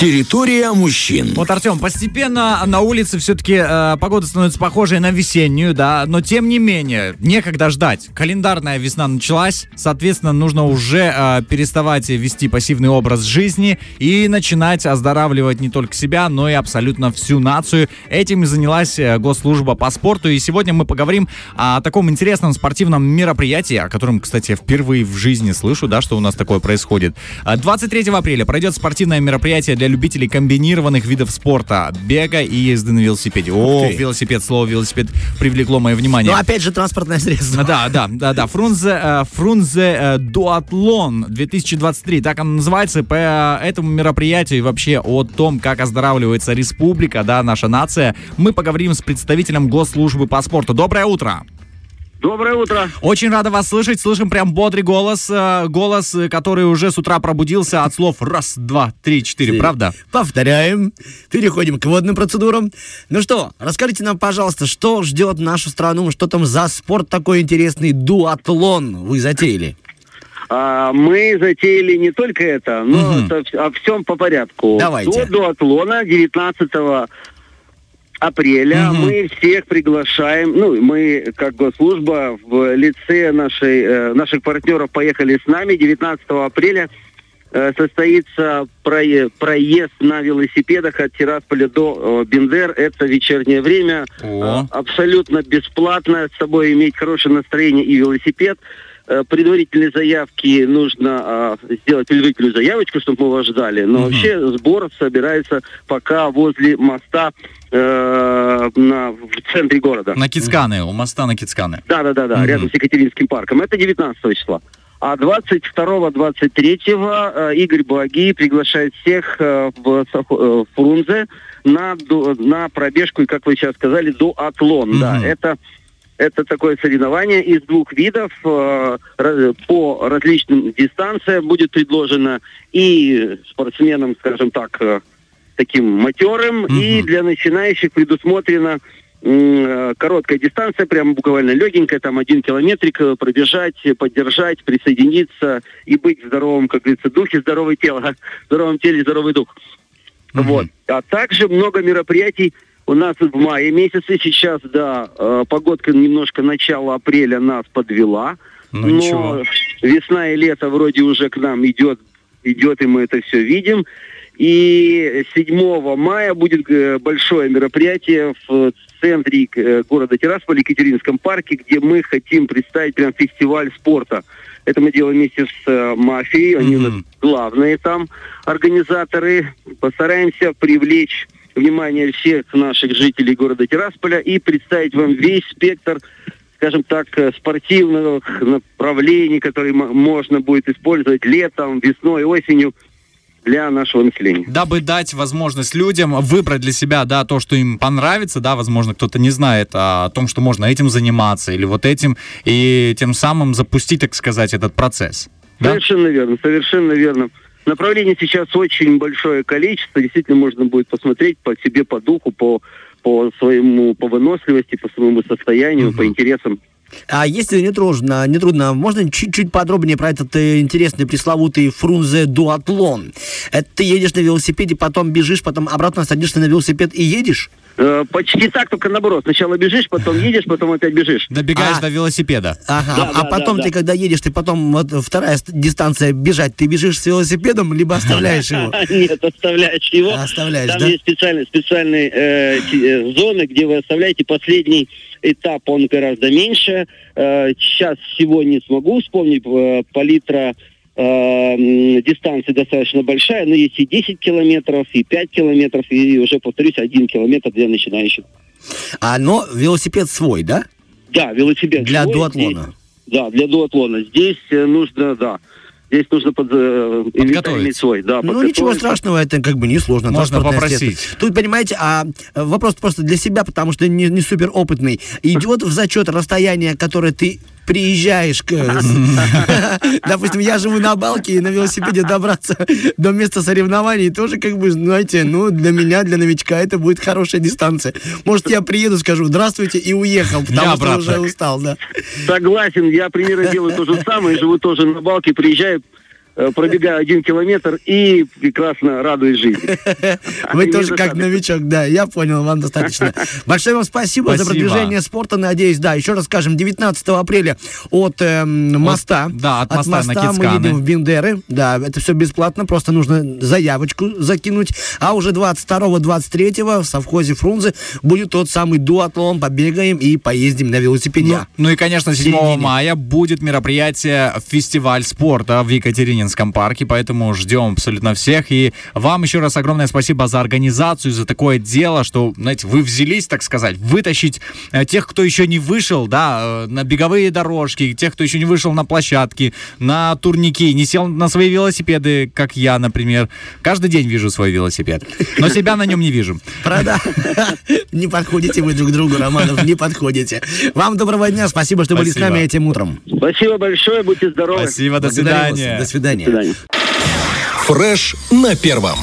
Территория мужчин. Вот, Артем, постепенно на улице все-таки э, погода становится похожей на весеннюю, да, но тем не менее, некогда ждать. Календарная весна началась, соответственно, нужно уже э, переставать вести пассивный образ жизни и начинать оздоравливать не только себя, но и абсолютно всю нацию. Этим и занялась э, госслужба по спорту, и сегодня мы поговорим о таком интересном спортивном мероприятии, о котором, кстати, впервые в жизни слышу, да, что у нас такое происходит. 23 апреля пройдет спортивное мероприятие для любителей комбинированных видов спорта, бега и езды на велосипеде. О, велосипед, слово велосипед привлекло мое внимание. Ну, опять же, транспортное средство. Да, да, да, да. Фрунзе, э, Фрунзе э, Дуатлон 2023, так оно называется. По этому мероприятию и вообще о том, как оздоравливается республика, да, наша нация, мы поговорим с представителем госслужбы по спорту. Доброе утро. Доброе утро. Очень рада вас слышать. Слышим прям бодрый голос. э, Голос, э, который уже с утра пробудился от слов раз, два, три, четыре. Правда? Повторяем. Переходим к водным процедурам. Ну что, расскажите нам, пожалуйста, что ждет нашу страну, что там за спорт такой интересный, дуатлон вы затеяли? А, мы затеяли не только это, но Мгм. это о всем по порядку. Давайте. До дуатлона 19 апреля Мгм. мы всех приглашаем, ну, мы как госслужба в лице нашей, э, наших партнеров поехали с нами 19 апреля э, состоится прое- проезд на велосипедах от Тирасполя до э, Бендер. Это вечернее время. О. Абсолютно бесплатно с собой иметь хорошее настроение и велосипед. Предварительные заявки нужно э, сделать предварительную заявочку, чтобы мы вас ждали. Но Мгм. вообще сбор собирается пока возле моста э, на, в центре города. На Кицканы, у моста на Кицканы. Да, да, да, да, Мгм. рядом с Екатеринским парком. Это 19 числа. А 22-23 э, Игорь Благий приглашает всех э, в Фрунзе на, на пробежку, и, как вы сейчас сказали, дуатлон. Да, Мгм. это это такое соревнование из двух видов по различным дистанциям будет предложено и спортсменам, скажем так, таким матерым, и Мгм. для начинающих предусмотрено э, короткая дистанция, прям буквально легенькая, там один километрик э, пробежать, поддержать, присоединиться и быть в здоровом, как говорится, духе, здоровое тело, в здоровом теле здоровый дух. Мгм. Вот. А также много мероприятий у нас в мае месяце. Сейчас, да, э, погодка немножко начала апреля нас подвела. Ну, но ничего. весна и лето вроде уже к нам идет, идет, и мы это все видим. И 7 мая будет э, большое мероприятие в центре э, города Тирасполь, Екатеринском парке, где мы хотим представить прям фестиваль спорта. Это мы делаем вместе с э, мафией, они у нас Мгм. главные там организаторы. Постараемся привлечь внимание всех наших жителей города Тирасполя и представить вам весь спектр скажем так, спортивных направлений, которые можно будет использовать летом, весной, осенью для нашего населения. Дабы дать возможность людям выбрать для себя, да, то, что им понравится, да, возможно, кто-то не знает о том, что можно этим заниматься или вот этим, и тем самым запустить, так сказать, этот процесс. Да? Совершенно верно, совершенно верно. Направлений сейчас очень большое количество. Действительно, можно будет посмотреть по себе, по духу, по, по своему, по выносливости, по своему состоянию, Мгм. по интересам. А если не трудно, не трудно, можно чуть-чуть подробнее про этот э, интересный пресловутый Фрунзе дуатлон? Это ты едешь на велосипеде, потом бежишь, потом обратно садишься на велосипед и едешь? Э, почти так, только наоборот. Сначала бежишь, потом едешь, потом опять бежишь. Добегаешь А. до велосипеда. Ага, Да, а да, потом да, ты, да. когда едешь, ты потом, вот вторая ст- дистанция бежать, ты бежишь с велосипедом, либо оставляешь его? Нет, оставляешь его. Оставляешь, Там да? есть специальные, специальные э, э, зоны, где вы оставляете последний этап, он гораздо меньше. Э, сейчас всего не смогу вспомнить. Э, палитра э, дистанции достаточно большая, но есть и 10 километров, и 5 километров, и уже, повторюсь, 1 километр для начинающих. А, но велосипед свой, да? Да, велосипед. Для свой дуатлона. здесь. Да, для дуатлона. Здесь нужно, да, здесь нужно под, э, иметь свой. Да, Ну, ничего страшного, это как бы несложно. Можно попросить. средство. Тут, понимаете, а э, вопрос просто для себя, потому что не, не супер опытный. Идет в зачет расстояние, которое ты приезжаешь к... Допустим, я живу на Балке, и на велосипеде добраться до места соревнований тоже, как бы, знаете, ну, для меня, для новичка, это будет хорошая дистанция. Может, я приеду, скажу «здравствуйте» и уехал, потому что уже устал, да. Согласен, я примерно делаю то же самое, живу тоже на балке, приезжаю, пробегаю один километр и прекрасно радуюсь жизни. Вы тоже как новичок, да, я понял, вам достаточно. Большое вам спасибо, за продвижение спорта, надеюсь, да. Еще раз скажем, 19 апреля от эм, моста. да, от моста мы едем в Бендеры. Да, это все бесплатно, просто нужно заявочку закинуть. А уже 22-23 в совхозе Фрунзе будет тот самый дуатлон, побегаем и поездим на велосипеде. Ну, ну и, конечно, 7 середине. мая будет мероприятие «Фестиваль спорта» в Екатерининском парке, поэтому ждем абсолютно всех. И вам еще раз огромное спасибо за организацию, за такое дело, что, знаете, вы взялись, так сказать, вытащить э, тех, кто еще не вышел, да, э, на беговые дорожки, тех, кто еще не вышел на площадки, на турники, не сел на свои велосипеды, как я, например. Каждый день вижу свой велосипед, но себя на нем не вижу. Правда? Не подходите вы друг другу, Романов, не подходите. Вам доброго дня, спасибо, что были с нами этим утром. Спасибо большое, будьте здоровы. Спасибо, до Благодарю вас. свидания. Свидания. До свидания. Фреш на первом.